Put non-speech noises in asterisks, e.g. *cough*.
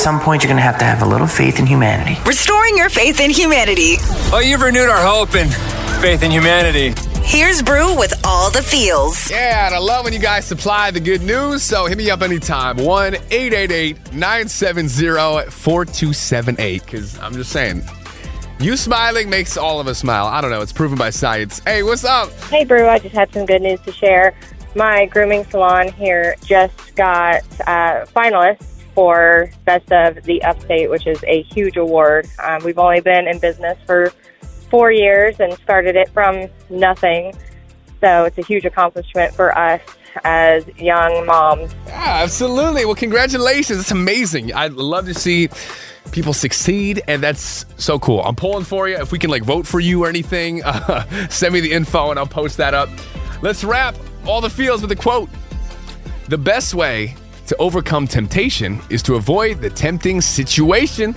some point, you're going to have to have a little faith in humanity. Restoring your faith in humanity. Well, you've renewed our hope and faith in humanity. Here's Brew with all the feels. Yeah, and I love when you guys supply the good news. So hit me up anytime. 1 888 970 4278. Because I'm just saying, you smiling makes all of us smile. I don't know. It's proven by science. Hey, what's up? Hey, Brew. I just had some good news to share. My grooming salon here just got uh, finalists for Best of the Upstate, which is a huge award. Um, we've only been in business for four years and started it from nothing. So it's a huge accomplishment for us as young moms. Yeah, absolutely. Well, congratulations. It's amazing. I'd love to see people succeed, and that's so cool. I'm pulling for you. If we can like vote for you or anything, *laughs* uh, send me the info and I'll post that up. Let's wrap all the feels with a quote. The best way to overcome temptation is to avoid the tempting situation.